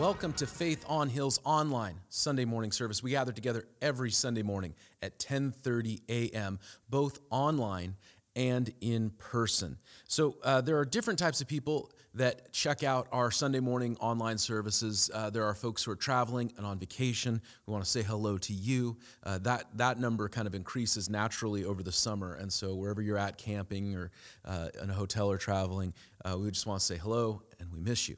Welcome to Faith on Hill's online Sunday morning service. We gather together every Sunday morning at 10:30 a.m., both online and in person. So uh, there are different types of people that check out our Sunday morning online services. Uh, there are folks who are traveling and on vacation We want to say hello to you. Uh, that that number kind of increases naturally over the summer, and so wherever you're at, camping or uh, in a hotel or traveling, uh, we just want to say hello and we miss you.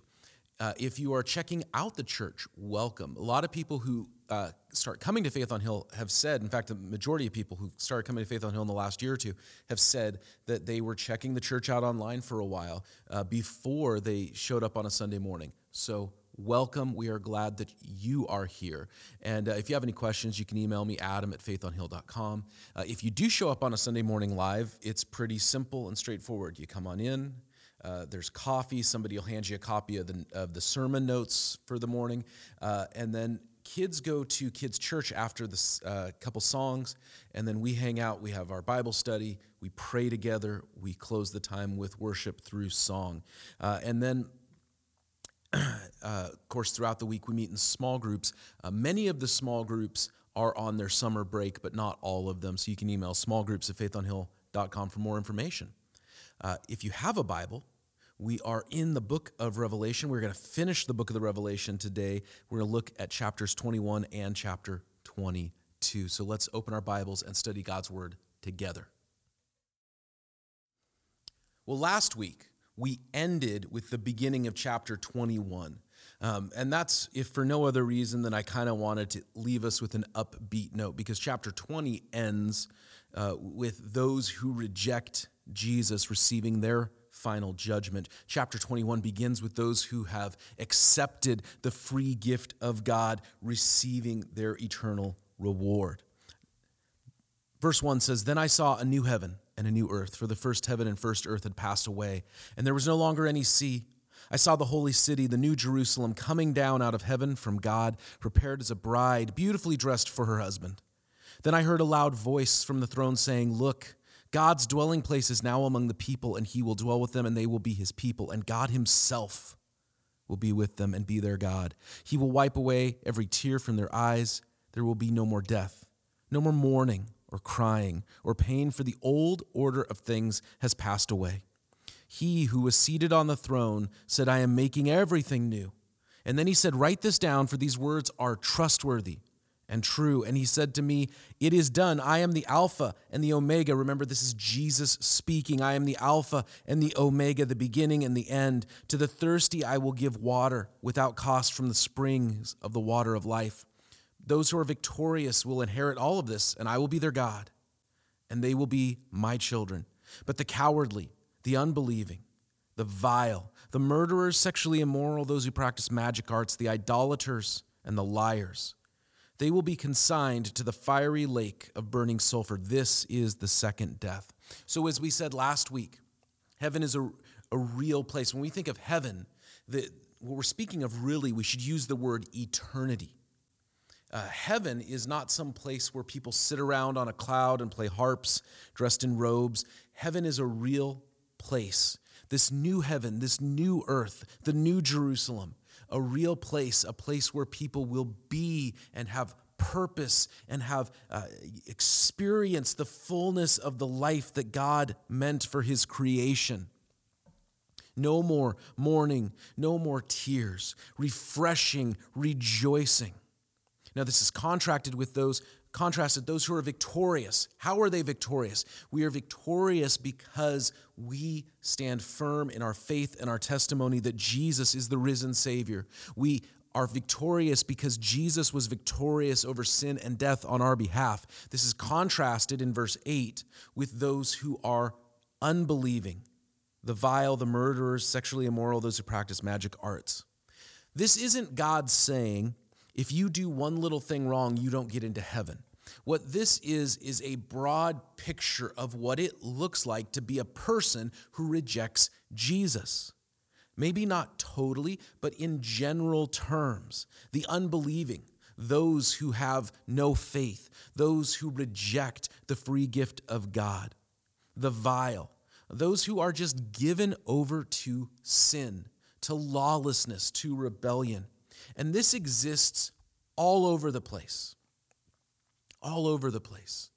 Uh, if you are checking out the church, welcome. A lot of people who uh, start coming to Faith on Hill have said, in fact, the majority of people who started coming to Faith on Hill in the last year or two have said that they were checking the church out online for a while uh, before they showed up on a Sunday morning. So, welcome. We are glad that you are here. And uh, if you have any questions, you can email me, adam at faithonhill.com. Uh, if you do show up on a Sunday morning live, it's pretty simple and straightforward. You come on in, uh, there's coffee. Somebody will hand you a copy of the, of the sermon notes for the morning. Uh, and then kids go to kids' church after the uh, couple songs. And then we hang out. We have our Bible study. We pray together. We close the time with worship through song. Uh, and then uh, of course, throughout the week, we meet in small groups. Many of the small groups are on their summer break, but not all of them. So you can email smallgroups at faithonhill.com for more information. Uh, if you have a Bible, we are in the book of Revelation. We're going to finish the book of the Revelation today. We're going to look at chapters 21 and chapter 22. So let's open our Bibles and study God's Word together. Well, last week we ended with the beginning of chapter 21. Um, and that's if for no other reason than I kind of wanted to leave us with an upbeat note because chapter 20 ends uh, with those who reject Jesus receiving their final judgment. Chapter 21 begins with those who have accepted the free gift of God, receiving their eternal reward. Verse 1 says, Then I saw a new heaven and a new earth, for the first heaven and first earth had passed away, and there was no longer any sea. I saw the holy city, the new Jerusalem, coming down out of heaven from God, prepared as a bride, beautifully dressed for her husband. Then I heard a loud voice from the throne saying, Look, God's dwelling place is now among the people, and he will dwell with them, and they will be his people. And God himself will be with them and be their God. He will wipe away every tear from their eyes. There will be no more death, no more mourning or crying or pain, for the old order of things has passed away. He who was seated on the throne said, I am making everything new. And then he said, Write this down, for these words are trustworthy and true. And he said to me, It is done. I am the Alpha and the Omega. Remember, this is Jesus speaking. I am the Alpha and the Omega, the beginning and the end. To the thirsty, I will give water without cost from the springs of the water of life. Those who are victorious will inherit all of this, and I will be their God, and they will be my children. But the cowardly, the unbelieving, the vile, the murderers, sexually immoral, those who practice magic arts, the idolaters, and the liars, they will be consigned to the fiery lake of burning sulfur. This is the second death. So, as we said last week, heaven is a, a real place. When we think of heaven, the, what we're speaking of really, we should use the word eternity. Uh, heaven is not some place where people sit around on a cloud and play harps dressed in robes. Heaven is a real place. This new heaven, this new earth, the new Jerusalem a real place, a place where people will be and have purpose and have uh, experienced the fullness of the life that God meant for his creation. No more mourning, no more tears, refreshing, rejoicing. Now, this is contracted with those contrasted those who are victorious. How are they victorious? We are victorious because we stand firm in our faith and our testimony that Jesus is the risen Savior. We are victorious because Jesus was victorious over sin and death on our behalf. This is contrasted in verse 8 with those who are unbelieving the vile, the murderers, sexually immoral, those who practice magic arts. This isn't God saying, if you do one little thing wrong, you don't get into heaven. What this is, is a broad picture of what it looks like to be a person who rejects Jesus. Maybe not totally, but in general terms. The unbelieving, those who have no faith, those who reject the free gift of God. The vile, those who are just given over to sin to lawlessness, to rebellion. And this exists all over the place. All over the place.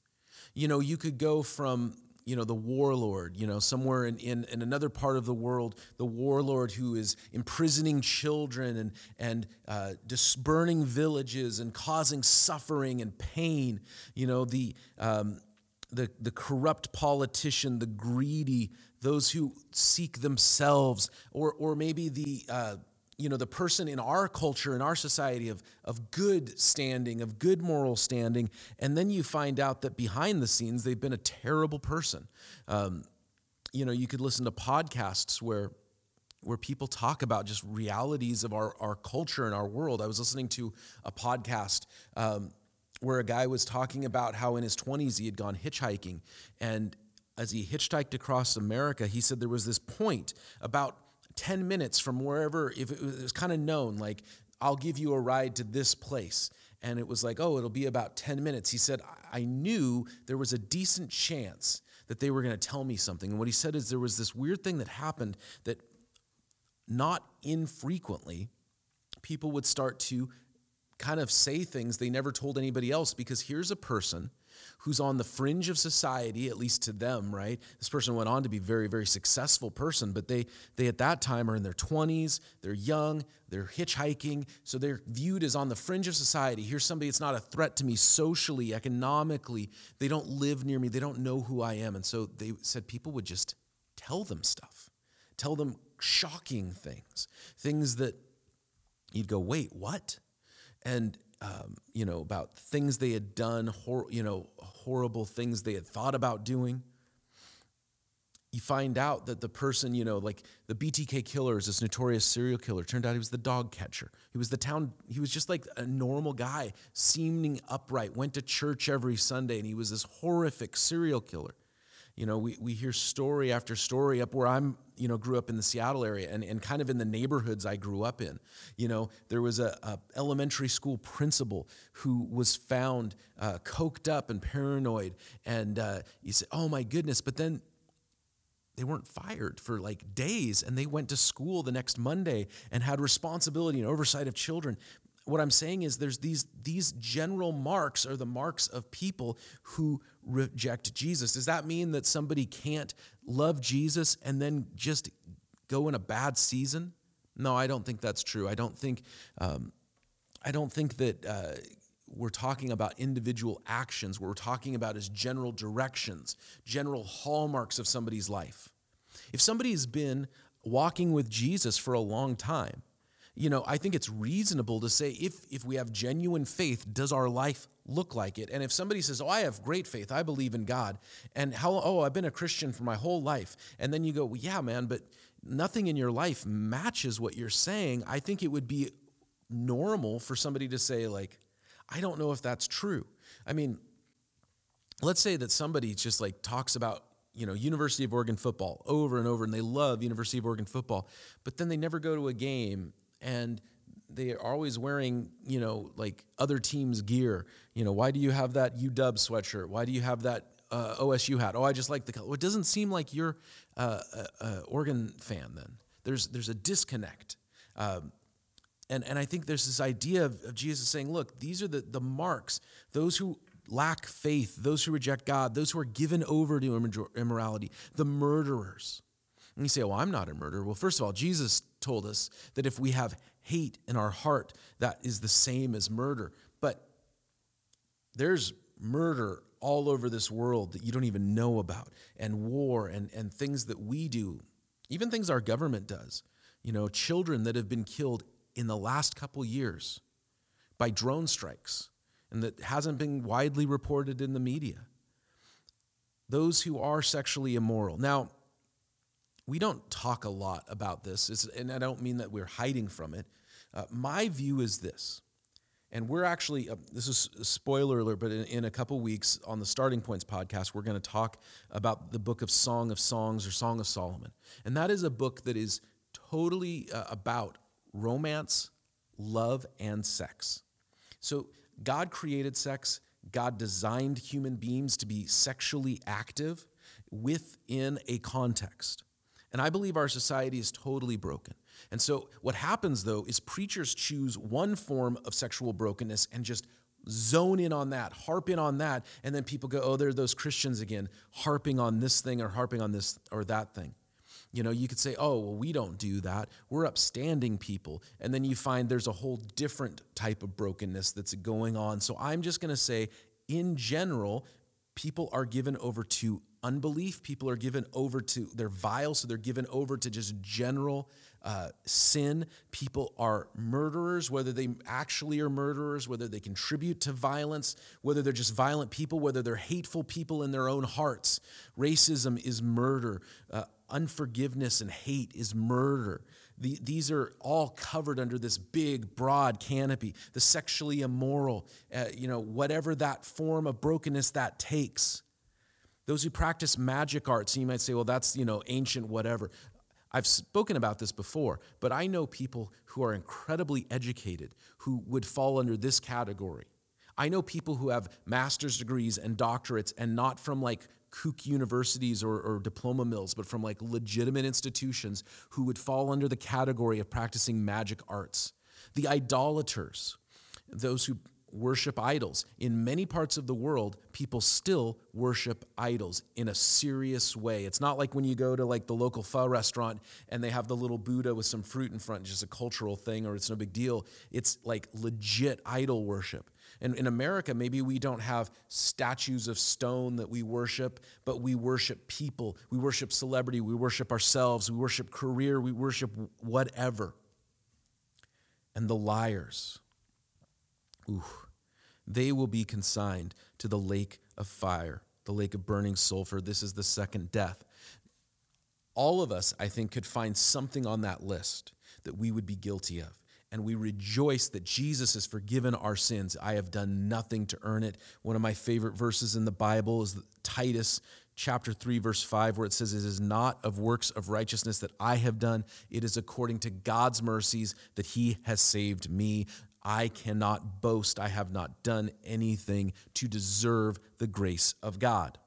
You know, you could go from you know the warlord you know somewhere in, in, in, another part of the world the warlord who is imprisoning children and, and uh, burning villages and causing suffering and pain. You know the, um, the, the corrupt politician the greedy those who seek themselves or, or maybe the uh, you know the person in our culture in our society of, of good standing of good moral standing and then you find out that behind the scenes they've been a terrible person. Um, you know you could listen to podcasts where where people talk about just realities of our, our culture and our world. I was listening to a podcast um, where a guy was talking about how in his 20s he had gone hitchhiking and as he hitchhiked across america he said there was this point about 10 minutes from wherever, if it was kind of known, like, I'll give you a ride to this place. And it was like, oh, it'll be about 10 minutes. He said, I knew there was a decent chance that they were going to tell me something. And what he said is there was this weird thing that happened that not infrequently people would start to kind of say things they never told anybody else because here's a person who's on the fringe of society, at least to them, right? This person went on to be very, very successful person, but they, they at that time are in their 20s, they're young, they're hitchhiking, so they're viewed as on the fringe of society. Here's somebody that's not a threat to me socially, economically. They don't live near me, they don't know who I am. And so they said people would just tell them stuff, tell them shocking things, things that you'd go, wait, what? And um, you know, about things they had done, hor- you know, horrible things they had thought about doing. You find out that the person, you know, like the BTK killer is this notorious serial killer. Turned out he was the dog catcher. He was the town, he was just like a normal guy, seeming upright, went to church every Sunday, and he was this horrific serial killer. You know, we, we hear story after story up where I'm, you know, grew up in the Seattle area and, and kind of in the neighborhoods I grew up in. You know, there was a, a elementary school principal who was found uh, coked up and paranoid. And uh, you say, oh my goodness. But then they weren't fired for like days and they went to school the next Monday and had responsibility and oversight of children what I'm saying is there's these these general marks are the marks of people who reject Jesus. Does that mean that somebody can't love Jesus and then just go in a bad season? No, I don't think that's true. I don't think um, I don't think that uh, we're talking about individual actions. What we're talking about is general directions, general hallmarks of somebody's life. If somebody has been walking with Jesus for a long time, you know, I think it's reasonable to say if if we have genuine faith, does our life look like it? And if somebody says, "Oh, I have great faith. I believe in God." And how oh, I've been a Christian for my whole life. And then you go, well, "Yeah, man, but nothing in your life matches what you're saying." I think it would be normal for somebody to say like, "I don't know if that's true." I mean, let's say that somebody just like talks about you know University of Oregon football over and over and they love University of Oregon football but then they never go to a game and they are always wearing, you know, like other teams' gear. You know, why do you have that UW sweatshirt? Why do you have that uh, OSU hat? Oh, I just like the color. Well, it doesn't seem like you're uh, a, a Oregon fan. Then there's there's a disconnect, um, and and I think there's this idea of, of Jesus saying, look, these are the the marks. Those who lack faith, those who reject God, those who are given over to immorality, the murderers. And you say, well, I'm not a murderer. Well, first of all, Jesus told us that if we have hate in our heart, that is the same as murder. But there's murder all over this world that you don't even know about, and war and, and things that we do, even things our government does. You know, children that have been killed in the last couple years by drone strikes, and that hasn't been widely reported in the media. Those who are sexually immoral. Now, we don't talk a lot about this, and I don't mean that we're hiding from it. Uh, my view is this, and we're actually, uh, this is a spoiler alert, but in, in a couple weeks on the Starting Points podcast, we're going to talk about the book of Song of Songs or Song of Solomon. And that is a book that is totally uh, about romance, love, and sex. So God created sex, God designed human beings to be sexually active within a context. And I believe our society is totally broken. And so what happens though is preachers choose one form of sexual brokenness and just zone in on that, harp in on that, and then people go, "Oh, they're those Christians again, harping on this thing or harping on this or that thing." You know, you could say, "Oh, well, we don't do that. We're upstanding people." And then you find there's a whole different type of brokenness that's going on. So I'm just going to say in general, people are given over to unbelief. People are given over to, they're vile, so they're given over to just general uh, sin. People are murderers, whether they actually are murderers, whether they contribute to violence, whether they're just violent people, whether they're hateful people in their own hearts. Racism is murder. Uh, unforgiveness and hate is murder. The, these are all covered under this big, broad canopy. The sexually immoral, uh, you know, whatever that form of brokenness that takes. Those who practice magic arts, you might say, well, that's, you know, ancient, whatever. I've spoken about this before, but I know people who are incredibly educated who would fall under this category. I know people who have master's degrees and doctorates and not from like kook universities or, or, diploma mills, but from like legitimate institutions who would fall under the category of practicing magic arts. The idolaters, those who worship idols. In many parts of the world, people still worship idols in a serious way. It's not like when you go to like the local pho restaurant and they have the little Buddha with some fruit in front, just a cultural thing or it's no big deal. It's like legit idol worship. And in America, maybe we don't have statues of stone that we worship, but we worship people. We worship celebrity. We worship ourselves. We worship career. We worship whatever. And the liars, ooh, they will be consigned to the lake of fire, the lake of burning sulfur. This is the second death. All of us, I think, could find something on that list that we would be guilty of and we rejoice that Jesus has forgiven our sins. I have done nothing to earn it. One of my favorite verses in the Bible is Titus chapter 3 verse 5 where it says it is not of works of righteousness that I have done it is according to God's mercies that he has saved me I cannot boast I have not done anything to deserve the grace of God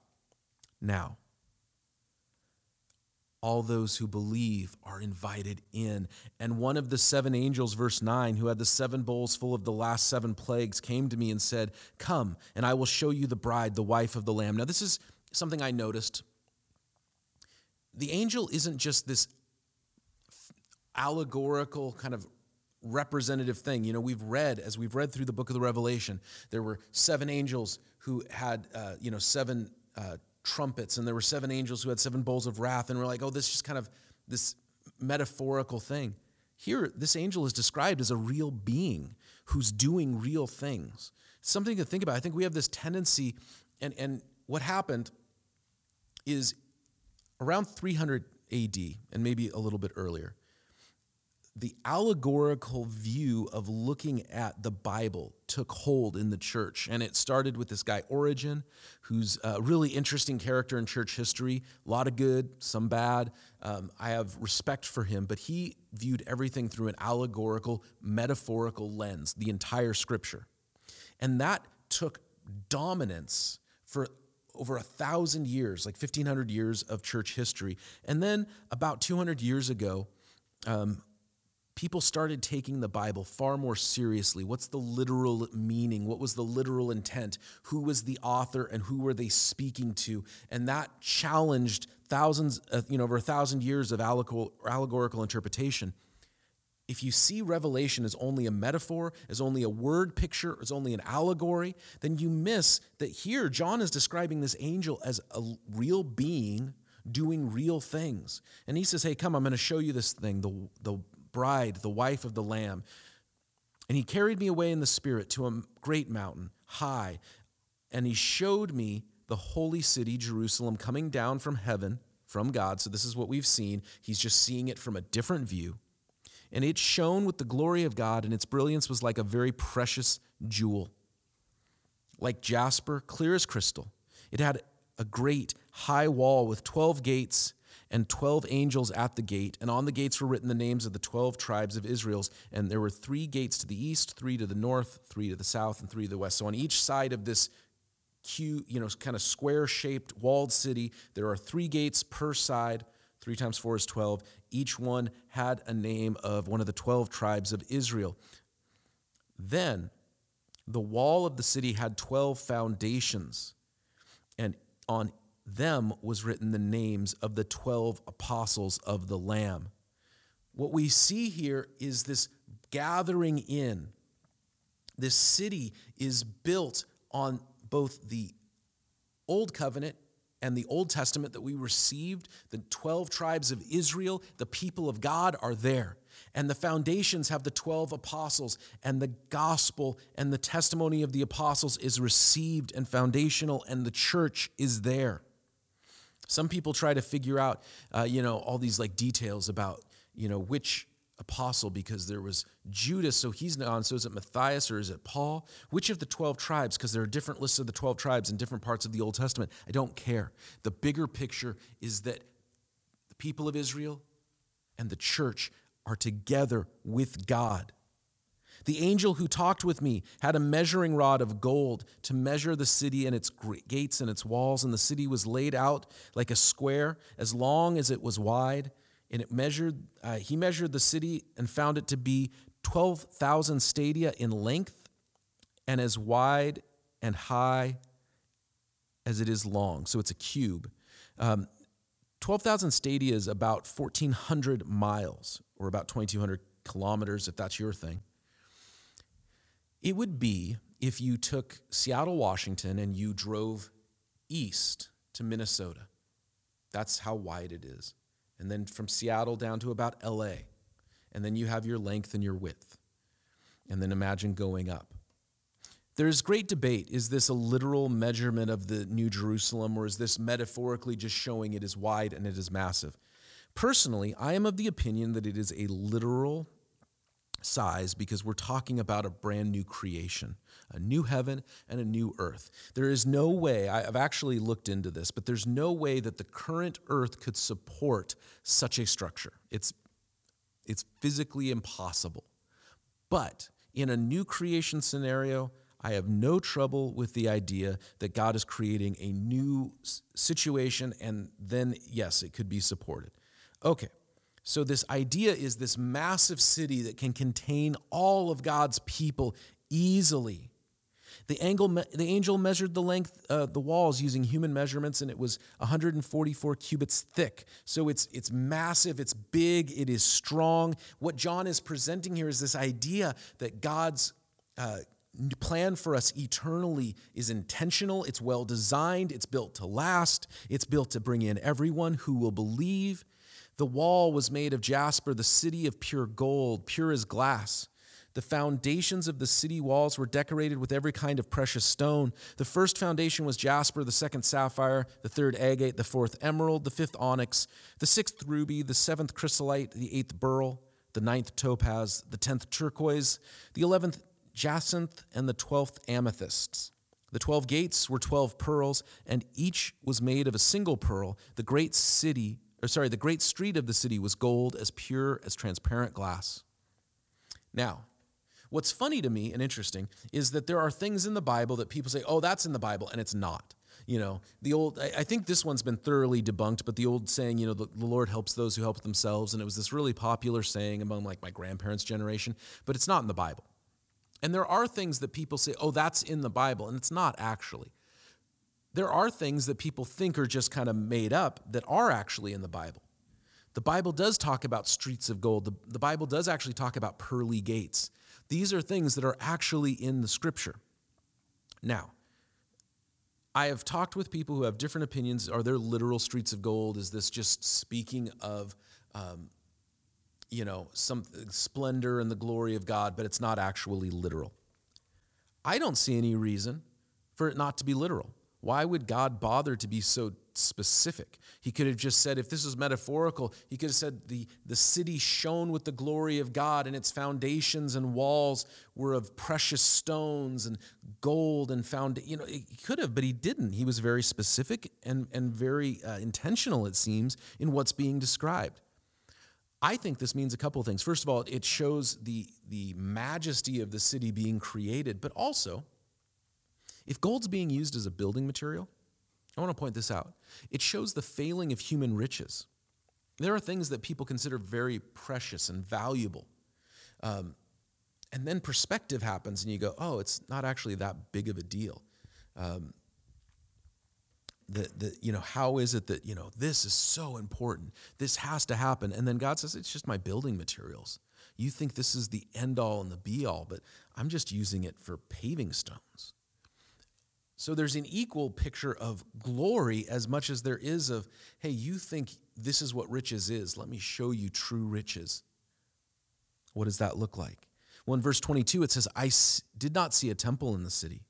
now all those who believe are invited in. And one of the seven angels, verse 9, who had the seven bowls full of the last seven plagues, came to me and said, Come, and I will show you the bride, the wife of the Lamb. Now, this is something I noticed. The angel isn't just this allegorical kind of representative thing. You know, we've read, as we've read through the book of the Revelation, there were seven angels who had, uh, you know, seven uh, trumpets, and there were seven angels who had seven bowls of wrath, and we're like, oh, this is just kind of this metaphorical thing. Here, this angel is described as a real being who's doing real things. Something to think about. I think we have this tendency, and, and what happened is around 300 AD, and maybe a little bit earlier, the allegorical view of looking at the Bible took hold in the church. And it started with this guy, Origen, who's a really interesting character in church history. A lot of good, some bad. Um, I have respect for him, but he viewed everything through an allegorical, metaphorical lens, the entire scripture. And that took dominance for over a thousand years, like 1500 years of church history. And then about 200 years ago, um, people started taking the Bible far more seriously. What's the literal meaning? What was the literal intent? Who was the author and who were they speaking to? And that challenged thousands, of, you know, over a thousand years of allegorical interpretation. If you see Revelation as only a metaphor, as only a word picture, as only an allegory, then you miss that here John is describing this angel as a real being doing real things. And he says, Hey, come, I'm going to show you this thing, the, the bride, the wife of the Lamb. And he carried me away in the Spirit to a great mountain, high, and he showed me the holy city, Jerusalem, coming down from heaven, from God. So this is what we've seen. He's just seeing it from a different view. And it shone with the glory of God, and its brilliance was like a very precious jewel, like jasper, clear as crystal. It had a great high wall with 12 gates and 12 angels at the gate. And on the gates were written the names of the 12 tribes of Israel's. And there were three gates to the east, three to the north, three to the south, and three to the west. So on each side of this Q, you know, kind of square shaped walled city, there are three gates per side Three times four is 12. Each one had a name of one of the 12 tribes of Israel. Then the wall of the city had 12 foundations, and on them was written the names of the 12 apostles of the Lamb. What we see here is this gathering in. This city is built on both the Old Covenant and the Old Testament that we received, the 12 tribes of Israel, the people of God are there. And the foundations have the 12 apostles, and the gospel and the testimony of the apostles is received and foundational, and the church is there. Some people try to figure out, uh, you know, all these like details about, you know, which apostle because there was Judas, so he's gone. So is it Matthias or is it Paul? Which of the 12 tribes? Because there are different lists of the 12 tribes in different parts of the Old Testament. I don't care. The bigger picture is that the people of Israel and the church are together with God. The angel who talked with me had a measuring rod of gold to measure the city and its gates and its walls, and the city was laid out like a square, as long as it was wide and it measured uh, he measured the city and found it to be 12,000 stadia in length and as wide and high as it is long. So it's a cube. Um, 12,000 stadia is about 1,400 miles or about 2,200 kilometers if that's your thing it would be if you took Seattle, Washington, and you drove east to Minnesota. That's how wide it is and then from Seattle down to about LA. And then you have your length and your width. And then imagine going up. There's great debate. Is this a literal measurement of the New Jerusalem, or is this metaphorically just showing it is wide and it is massive? Personally, I am of the opinion that it is a literal size because we're talking about a brand new creation, a new heaven and a new earth. There is no way, I've actually looked into this, but there's no way that the current earth could support such a structure. It's, it's physically impossible. But in a new creation scenario, I have no trouble with the idea that God is creating a new situation, and then, yes, it could be supported. Okay, so, this idea is this massive city that can contain all of God's people easily. The, angle, the angel measured the length, uh, the walls using human measurements, and it was 144 cubits thick. So it's, it's massive, it's big, it is strong. What John is presenting here is this idea that God's uh, plan for us eternally is intentional, it's well designed, it's built to last, it's built to bring in everyone who will believe. The wall was made of jasper, the city of pure gold, pure as glass. The foundations of the city walls were decorated with every kind of precious stone. The first foundation was jasper, the second sapphire, the third agate, the fourth emerald, the fifth onyx, the sixth ruby, the seventh chrysolite, the eighth beryl, the ninth topaz, the tenth turquoise, the eleventh jacinth, and the twelfth amethysts. The twelve gates were twelve pearls, and each was made of a single pearl. The great city or sorry, the great street of the city was gold as pure as transparent glass. Now, what's funny to me and interesting is that there are things in the Bible that people say, oh, that's in the Bible, and it's not. You know, the old, I think this one's been thoroughly debunked, but the old saying, you know, the, Lord helps those who help themselves, and it was this really popular saying among like my grandparents' generation, but it's not in the Bible. And there are things that people say, oh, that's in the Bible, and it's not actually there are things that people think are just kind of made up that are actually in the Bible. The Bible does talk about streets of gold, the, the Bible does actually talk about pearly gates. These are things that are actually in the scripture. Now, I have talked with people who have different opinions. Are there literal streets of gold? Is this just speaking of, um, you know, some splendor and the glory of God, but it's not actually literal? I don't see any reason for it not to be literal. Why would God bother to be so specific? He could have just said, if this was metaphorical, he could have said the, the city shone with the glory of God, and its foundations and walls were of precious stones and gold and found. You know, he could have, but he didn't. He was very specific and, and very uh, intentional, it seems, in what's being described. I think this means a couple of things. First of all, it shows the, the majesty of the city being created, but also, if gold's being used as a building material, I want to point this out. It shows the failing of human riches. There are things that people consider very precious and valuable. Um, and then perspective happens, and you go, oh, it's not actually that big of a deal. Um, the, the, you know, how is it that, you know, this is so important? This has to happen. And then God says, it's just my building materials. You think this is the end all and the be all, but I'm just using it for paving stones. So there's an equal picture of glory as much as there is of, hey, you think this is what riches is. Let me show you true riches. What does that look like? Well, in verse 22, it says, I did not see a temple in the city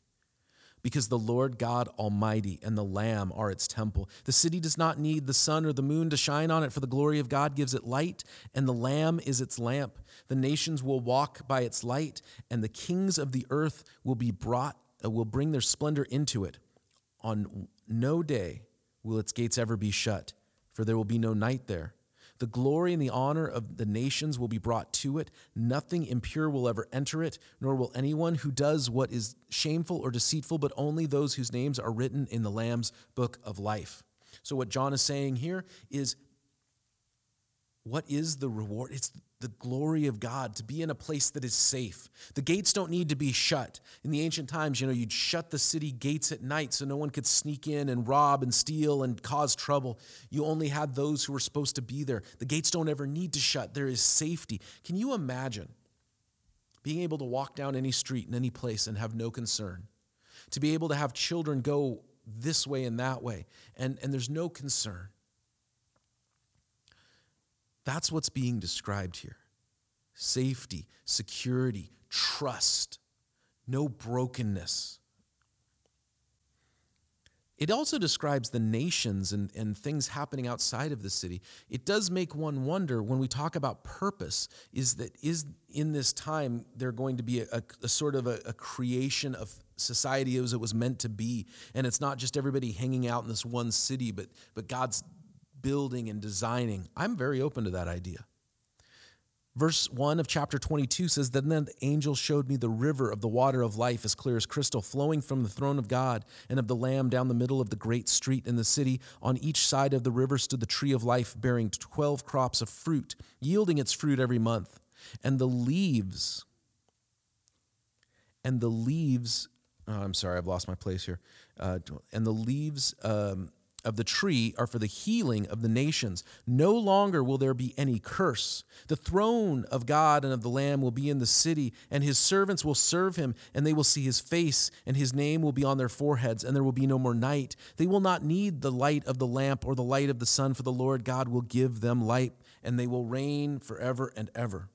because the Lord God Almighty and the Lamb are its temple. The city does not need the sun or the moon to shine on it, for the glory of God gives it light, and the Lamb is its lamp. The nations will walk by its light, and the kings of the earth will be brought, Uh, will bring their splendor into it. On no day will its gates ever be shut, for there will be no night there. The glory and the honor of the nations will be brought to it. Nothing impure will ever enter it, nor will anyone who does what is shameful or deceitful, but only those whose names are written in the Lamb's book of life. So, what John is saying here is what is the reward? It's the glory of God to be in a place that is safe. The gates don't need to be shut. In the ancient times, you know, you'd shut the city gates at night so no one could sneak in and rob and steal and cause trouble. You only had those who were supposed to be there. The gates don't ever need to shut. There is safety. Can you imagine being able to walk down any street in any place and have no concern? To be able to have children go this way and that way and, and there's no concern. That's what's being described here safety, security, trust, no brokenness. It also describes the nations and, and things happening outside of the city. It does make one wonder when we talk about purpose, is that is in this time there going to be a, a, sort of a, a creation of society as it was meant to be. And it's not just everybody hanging out in this one city, but, but God's building and designing. I'm very open to that idea. Verse 1 of chapter 22 says, Then the angel showed me the river of the water of life as clear as crystal, flowing from the throne of God and of the Lamb down the middle of the great street in the city. On each side of the river stood the tree of life, bearing 12 crops of fruit, yielding its fruit every month. And the leaves, and the leaves, oh, I'm sorry, I've lost my place here. Uh, and the leaves, um, of the tree are for the healing of the nations. No longer will there be any curse. The throne of God and of the Lamb will be in the city, and his servants will serve him, and they will see his face, and his name will be on their foreheads, and there will be no more night. They will not need the light of the lamp or the light of the sun, for the Lord God will give them light, and they will reign forever and ever.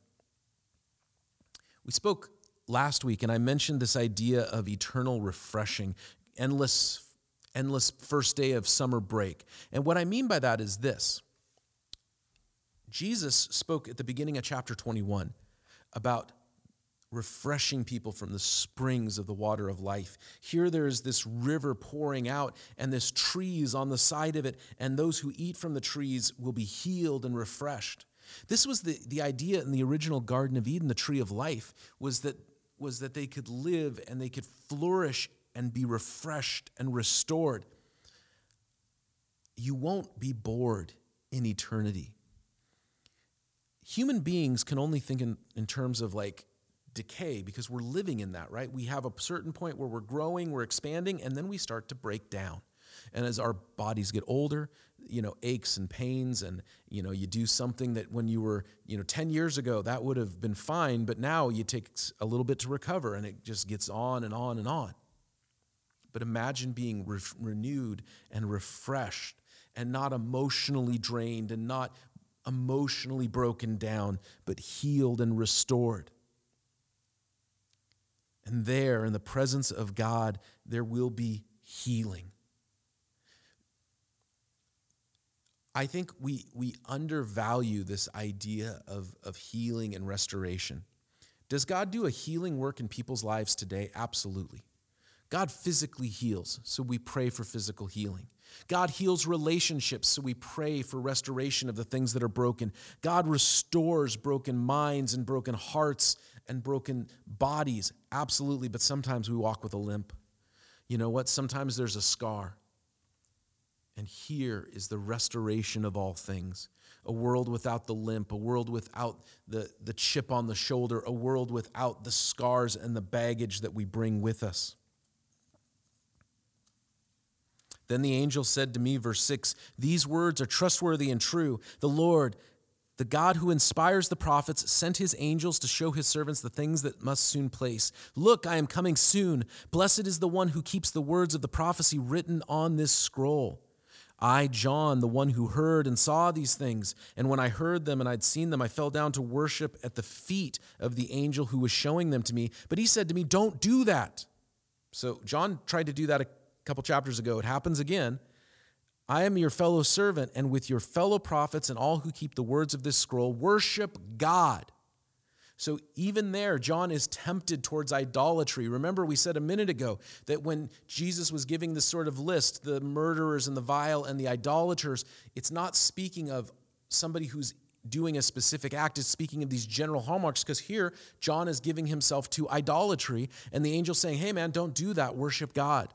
We spoke last week, and I mentioned this idea of eternal refreshing, endless endless first day of summer break. And what I mean by that is this Jesus spoke at the beginning of chapter 21 about refreshing people from the springs of the water of life. Here there's this river pouring out, and this trees on the side of it, and those who eat from the trees will be healed and refreshed. This was the, the idea in the original Garden of Eden, the tree of life, was that, was that they could live and they could flourish and be refreshed and restored. You won't be bored in eternity. Human beings can only think in, in terms of like decay because we're living in that, right? We have a certain point where we're growing, we're expanding, and then we start to break down. And as our bodies get older, you know, aches and pains, and you know, you do something that when you were, you know, 10 years ago, that would have been fine, but now you take a little bit to recover, and it just gets on and on and on. But imagine being re- renewed and refreshed and not emotionally drained and not emotionally broken down, but healed and restored. And there, in the presence of God, there will be healing. I think we, we undervalue this idea of, of healing and restoration. Does God do a healing work in people's lives today? Absolutely. God physically heals, so we pray for physical healing. God heals relationships, so we pray for restoration of the things that are broken. God restores broken minds and broken hearts and broken bodies, absolutely, but sometimes we walk with a limp. You know what? Sometimes there's a scar. And here is the restoration of all things a world without the limp, a world without the, the chip on the shoulder, a world without the scars and the baggage that we bring with us. Then the angel said to me, verse 6 These words are trustworthy and true. The Lord, the God who inspires the prophets, sent his angels to show his servants the things that must soon place. Look, I am coming soon. Blessed is the one who keeps the words of the prophecy written on this scroll. I, John, the one who heard and saw these things, and when I heard them and I'd seen them, I fell down to worship at the feet of the angel who was showing them to me. But he said to me, Don't do that. So John tried to do that couple chapters ago. It happens again. I am your fellow servant, and with your fellow prophets and all who keep the words of this scroll, worship God. So even there, John is tempted towards idolatry. Remember, we said a minute ago that when Jesus was giving this sort of list, the murderers and the vile and the idolaters, it's not speaking of somebody who's doing a specific act, it's speaking of these general hallmarks, because here, John is giving himself to idolatry, and the angel saying, Hey man, don't do that, worship God.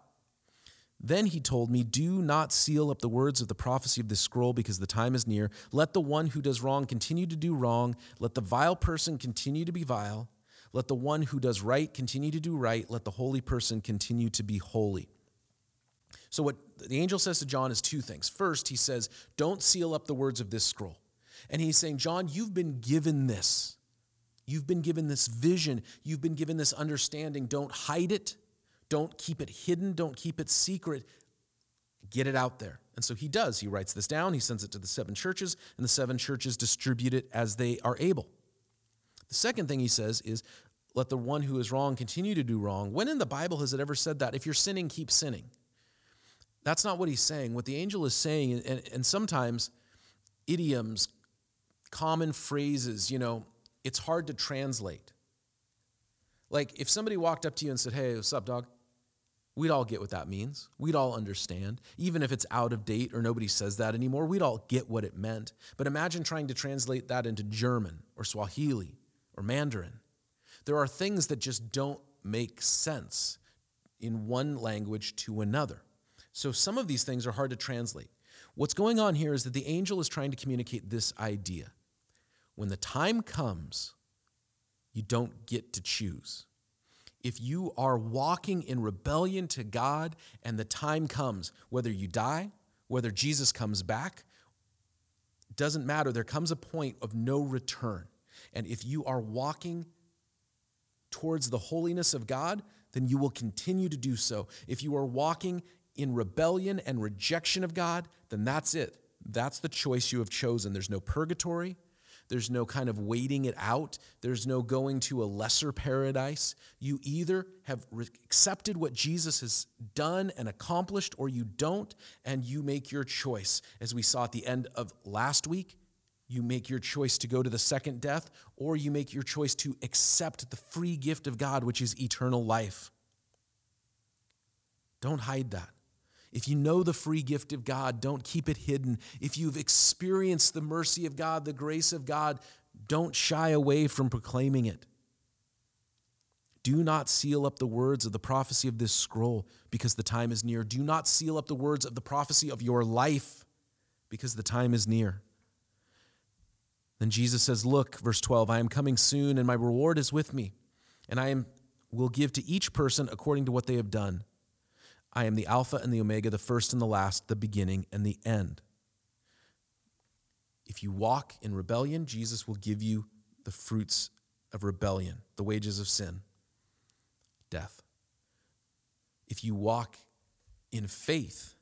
Then he told me, Do not seal up the words of the prophecy of this scroll because the time is near. Let the one who does wrong continue to do wrong. Let the vile person continue to be vile. Let the one who does right continue to do right. Let the holy person continue to be holy. So, what the angel says to John is two things. First, he says, Don't seal up the words of this scroll. And he's saying, John, you've been given this. You've been given this vision. You've been given this understanding. Don't hide it. Don't keep it hidden, don't keep it secret. Get it out there. And so he does. He writes this down, he sends it to the seven churches, and the seven churches distribute it as they are able. The second thing he says is, let the one who is wrong continue to do wrong. When in the Bible has it ever said that? If you're sinning, keep sinning. That's not what he's saying. What the angel is saying, and, and sometimes idioms, common phrases, you know, it's hard to translate. Like if somebody walked up to you and said, Hey, what's up, dog? We'd all get what that means. We'd all understand. Even if it's out of date or nobody says that anymore, we'd all get what it meant. But imagine trying to translate that into German or Swahili or Mandarin. There are things that just don't make sense in one language to another. So some of these things are hard to translate. What's going on here is that the angel is trying to communicate this idea. When the time comes, you don't get to choose if you are walking in rebellion to God and the time comes, whether you die, whether Jesus comes back, doesn't matter. There comes a point of no return. And if you are walking towards the holiness of God, then you will continue to do so. If you are walking in rebellion and rejection of God, then that's it. That's the choice you have chosen. There's no purgatory. There's no kind of waiting it out. There's no going to a lesser paradise. You either have accepted what Jesus has done and accomplished, or you don't, and you make your choice. As we saw at the end of last week, you make your choice to go to the second death, or you make your choice to accept the free gift of God, which is eternal life. Don't hide that. If you know the free gift of God, don't keep it hidden. If you've experienced the mercy of God, the grace of God, don't shy away from proclaiming it. Do not seal up the words of the prophecy of this scroll because the time is near. Do not seal up the words of the prophecy of your life because the time is near. Then Jesus says, Look, verse 12, I am coming soon, and my reward is with me, and I am, will give to each person according to what they have done. I am the Alpha and the Omega, the first and the last, the beginning and the end. If you walk in rebellion, Jesus will give you the fruits of rebellion, the wages of sin, death. If you walk in faith,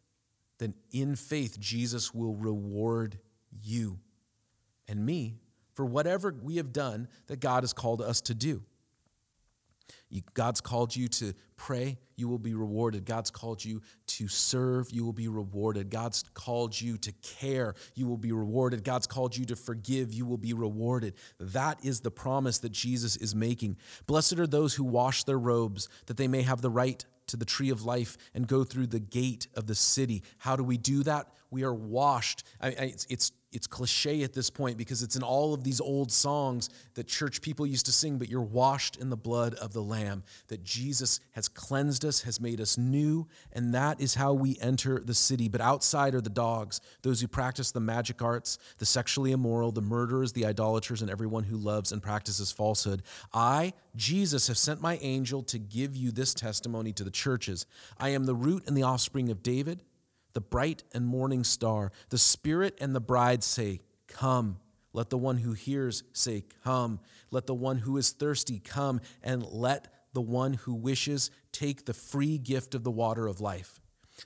then in faith, Jesus will reward you and me for whatever we have done that God has called us to do. God's called you to pray, you will be rewarded. God's called you to serve, you will be rewarded. God's called you to care, you will be rewarded. God's called you to forgive, you will be rewarded. That is the promise that Jesus is making. Blessed are those who wash their robes, that they may have the right to the tree of life and go through the gate of the city. How do we do that? We are washed. I, I, it's, it's it's cliche at this point because it's in all of these old songs that church people used to sing, but you're washed in the blood of the Lamb, that Jesus has cleansed us, has made us new, and that is how we enter the city. But outside are the dogs, those who practice the magic arts, the sexually immoral, the murderers, the idolaters, and everyone who loves and practices falsehood. I, Jesus, have sent my angel to give you this testimony to the churches. I am the root and the offspring of David the bright and morning star. The Spirit and the bride say, Come. Let the one who hears say, Come. Let the one who is thirsty come, and let the one who wishes take the free gift of the water of life.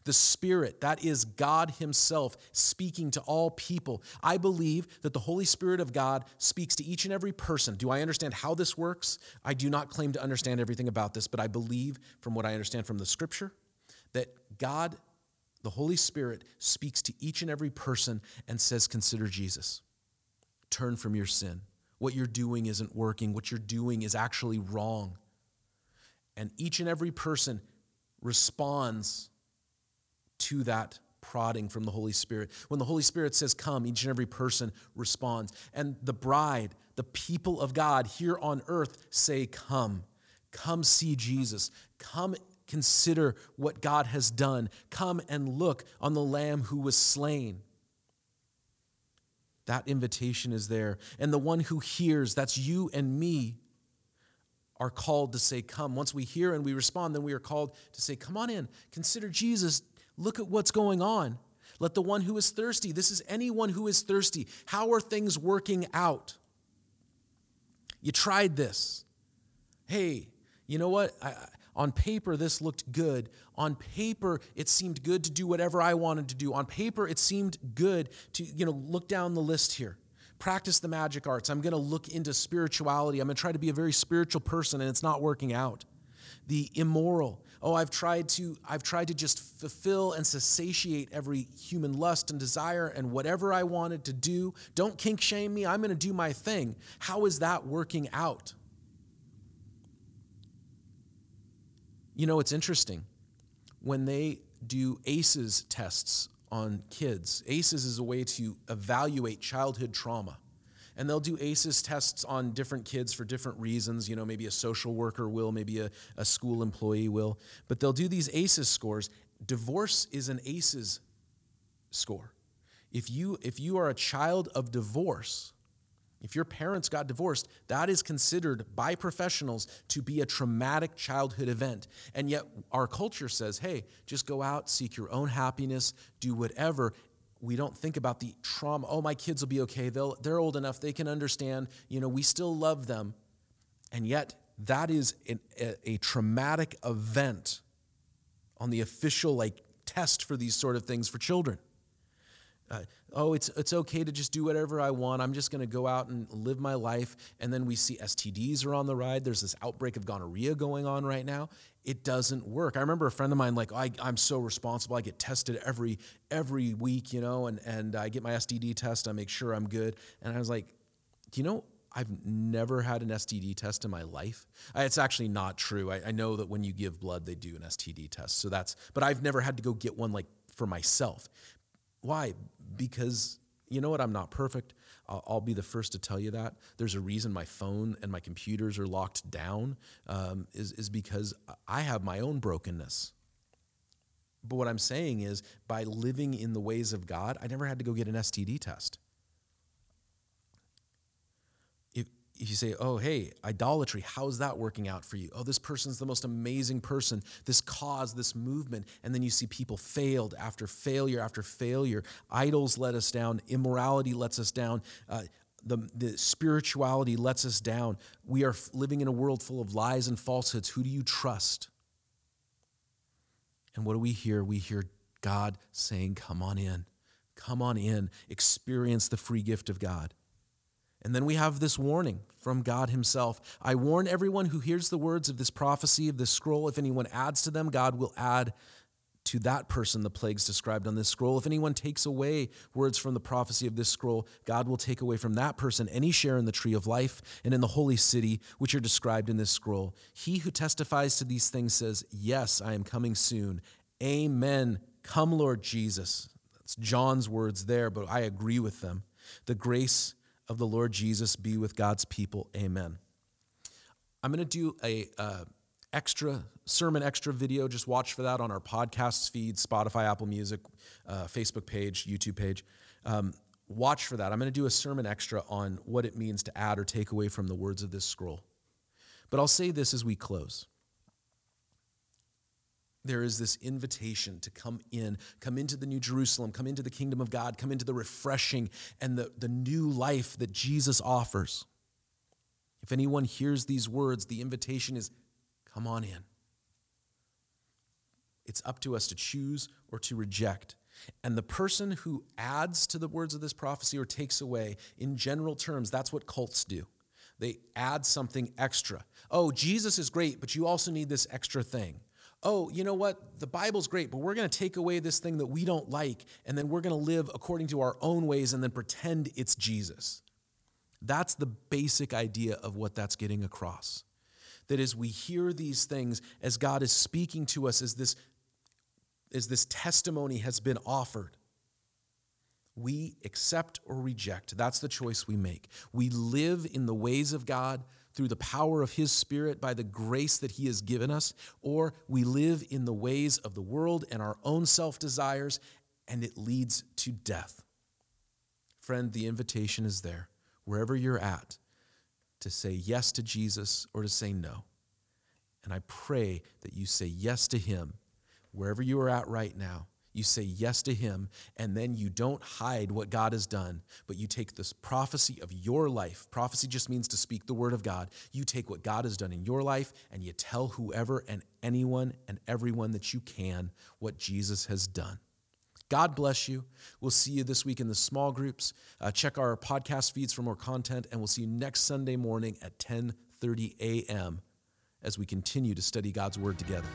The Spirit, that is God Himself speaking to all people. I believe that the Holy Spirit of God speaks to each and every person. Do I understand how this works? I do not claim to understand everything about this, but I believe from what I understand from the Scripture that God the Holy Spirit speaks to each and every person and says, Consider Jesus. Turn from your sin. What you're doing isn't working. What you're doing is actually wrong. And each and every person responds to that prodding from the Holy Spirit. When the Holy Spirit says, Come, each and every person responds. And the bride, the people of God here on earth say, Come. Come see Jesus. Come Consider what God has done. Come and look on the Lamb who was slain. That invitation is there. And the one who hears, that's you and me, are called to say, Come. Once we hear and we respond, then we are called to say, Come on in. Consider Jesus. Look at what's going on. Let the one who is thirsty, this is anyone who is thirsty. How are things working out? You tried this. Hey, you know what? I, on paper, this looked good. On paper, it seemed good to do whatever I wanted to do. On paper, it seemed good to, you know, look down the list here. Practice the magic arts. I'm going to look into spirituality. I'm going to try to be a very spiritual person, and it's not working out. The immoral. Oh, I've tried to I've tried to just fulfill and satiate every human lust and desire and whatever I wanted to do. Don't kink shame me. I'm going to do my thing. How is that working out? You know, it's interesting. When they do ACEs tests on kids, ACEs is a way to evaluate childhood trauma. And they'll do ACEs tests on different kids for different reasons. You know, maybe a social worker will, maybe a, a school employee will. But they'll do these ACEs scores. Divorce is an ACEs score. If you, if you are a child of divorce, if your parents got divorced, that is considered by professionals to be a traumatic childhood event. And yet, our culture says, hey, just go out, seek your own happiness, do whatever. We don't think about the trauma. Oh, my kids will be okay. They'll, they're old enough. They can understand. You know, we still love them. And yet, that is an, a, a traumatic event on the official like test for these sort of things for children uh, oh, it's, it's okay to just do whatever I want. I'm just going to go out and live my life. And then we see STDs are on the ride. There's this outbreak of gonorrhea going on right now. It doesn't work. I remember a friend of mine, like, I, I'm so responsible. I get tested every, every week, you know, and, and I get my STD test. I make sure I'm good. And I was like, you know, I've never had an STD test in my life. It's actually not true. I, I know that when you give blood, they do an STD test. So that's, but I've never had to go get one like for myself. Why? Because you know what? I'm not perfect. I'll, I'll, be the first to tell you that. There's a reason my phone and my computers are locked down, um, is, is because I have my own brokenness. But what I'm saying is, by living in the ways of God, I never had to go get an STD test. if you say, oh, hey, idolatry, how's that working out for you? Oh, this person's the most amazing person, this cause, this movement. And then you see people failed after failure after failure. Idols let us down, immorality lets us down. Uh, the, the spirituality lets us down. We are living in a world full of lies and falsehoods. Who do you trust? And what do we hear? We hear God saying, Come on in, come on in, experience the free gift of God. And then we have this warning from God Himself. I warn everyone who hears the words of this prophecy of this scroll. If anyone adds to them, God will add to that person the plagues described on this scroll. If anyone takes away words from the prophecy of this scroll, God will take away from that person any share in the tree of life and in the holy city, which are described in this scroll. He who testifies to these things says, Yes, I am coming soon. Amen. Come, Lord Jesus. That's John's words there, but I agree with them. The grace of the Lord Jesus be with God's people. Amen. I'm going to do a uh, extra sermon extra video. Just watch for that on our podcasts feed, Spotify, Apple Music, uh, Facebook page, YouTube page. Um, watch for that. I'm going to do a sermon extra on what it means to add or take away from the words of this scroll. But I'll say this as we close. There is this invitation to come in, come into the New Jerusalem, come into the kingdom of God, come into the refreshing and the, the new life that Jesus offers. If anyone hears these words, the invitation is come on in. It's up to us to choose or to reject. And the person who adds to the words of this prophecy or takes away, in general terms, that's what cults do. They add something extra. Oh, Jesus is great, but you also need this extra thing. Oh, you know what? The Bible's great, but we're going to take away this thing that we don't like, and then we're going to live according to our own ways and then pretend it's Jesus. That's the basic idea of what that's getting across. That as we hear these things, as God is speaking to us, as this, as this testimony has been offered, we accept or reject. That's the choice we make. We live in the ways of God through the power of His Spirit by the grace that He has given us, or we live in the ways of the world and our own self desires, and it leads to death. Friend, the invitation is there, wherever you're at, to say yes to Jesus or to say no. And I pray that you say yes to Him wherever you are at right now you say yes to Him, and then you don't hide what God has done, but you take this prophecy of your life. Prophecy just means to speak the word of God. You take what God has done in your life, and you tell whoever and anyone and everyone that you can what Jesus has done. God bless you. We'll see you this week in the small groups. Uh, check our podcast feeds for more content, and we'll see you next Sunday morning at 10:30 a.m. as we continue to study God's word together.